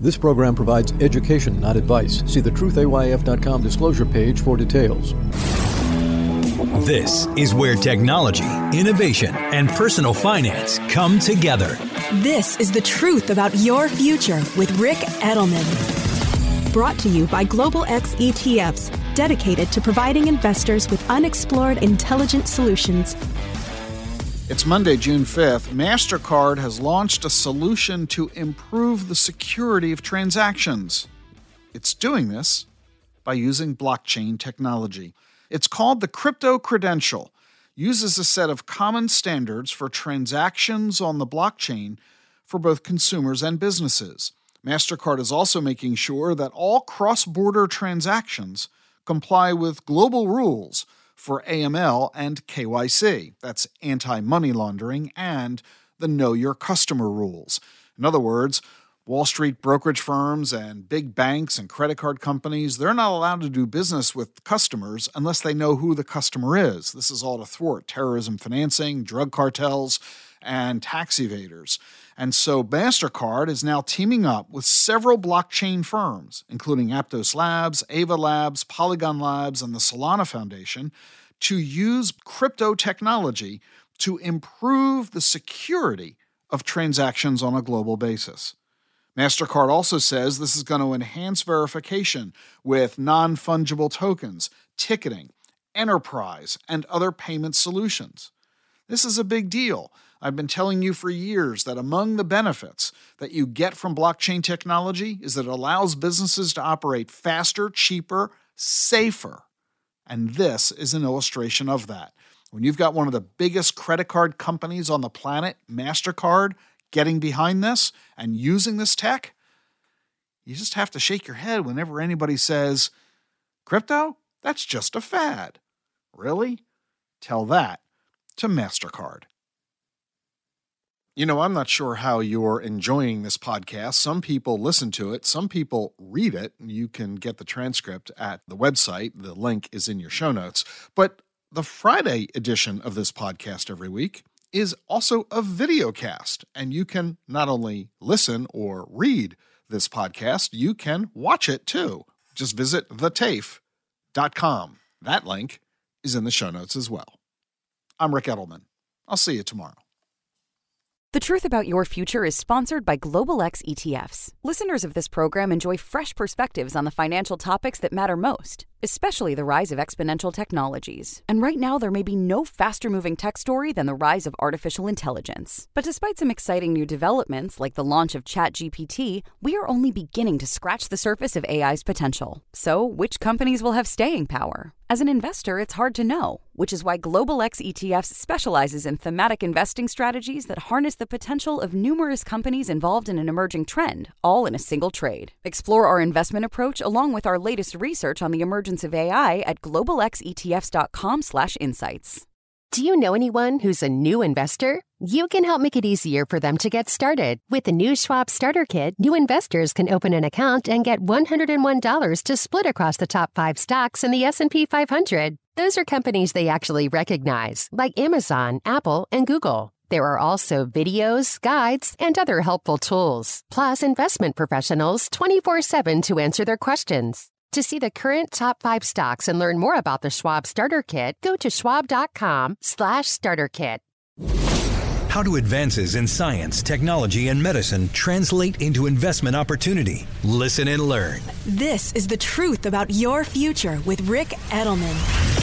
This program provides education, not advice. See the truthayf.com disclosure page for details. This is where technology, innovation, and personal finance come together. This is the truth about your future with Ric Edelman. Brought to you by Global X ETFs, dedicated to providing investors with unexplored intelligent solutions. It's Monday, June 5th. MasterCard has launched a solution to improve the security of transactions. It's doing this by using blockchain technology. It's called the Crypto Credential, uses a set of common standards for transactions on the blockchain for both consumers and businesses. MasterCard is also making sure that all cross border transactions comply with global rules for AML and KYC. That's anti money laundering and the Know Your Customer rules. In other words, Wall Street brokerage firms and big banks and credit card companies, they're not allowed to do business with customers unless they know who the customer is. This is all to thwart terrorism financing, drug cartels, and tax evaders. And so MasterCard is now teaming up with several blockchain firms, including Aptos Labs, Ava Labs, Polygon Labs, and the Solana Foundation, to use crypto technology to improve the security of transactions on a global basis. MasterCard also says this is going to enhance verification with non fungible tokens, ticketing, enterprise, and other payment solutions. This is a big deal. I've been telling you for years that among the benefits that you get from blockchain technology is that it allows businesses to operate faster, cheaper, safer. And this is an illustration of that. When you've got one of the biggest credit card companies on the planet, MasterCard, getting behind this and using this tech, you just have to shake your head whenever anybody says, Crypto? That's just a fad. Really? Tell that to MasterCard. You know, I'm not sure how you're enjoying this podcast. Some people listen to it, some people read it. You can get the transcript at the website. The link is in your show notes. But the Friday edition of this podcast every week is also a video cast, and you can not only listen or read this podcast, you can watch it too. Just visit thetayf.com. That link is in the show notes as well. I'm Ric Edelman. I'll see you tomorrow. The Truth About Your Future is sponsored by Global X ETFs. Listeners of this program enjoy fresh perspectives on the financial topics that matter most, especially the rise of exponential technologies. And right now, there may be no faster moving tech story than the rise of artificial intelligence. But despite some exciting new developments, like the launch of ChatGPT, we are only beginning to scratch the surface of AI's potential. So, which companies will have staying power? As an investor, it's hard to know, which is why Global X ETFs specializes in thematic investing strategies that harness the potential of numerous companies involved in an emerging trend, all in a single trade. Explore our investment approach along with our latest research on the emergence of AI at globalxetfs.com/insights. Do you know anyone who's a new investor? You can help make it easier for them to get started. With the new Schwab Starter Kit, new investors can open an account and get $101 to split across the top 5 stocks in the S&P 500. Those are companies they actually recognize, like Amazon, Apple, and Google. There are also videos, guides, and other helpful tools, plus investment professionals 24/7 to answer their questions. To see the current top five stocks and learn more about the Schwab Starter Kit, go to schwab.com slash starter kit. How do advances in science, technology, and medicine translate into investment opportunity? Listen and learn. This is the truth about your future with Ric Edelman.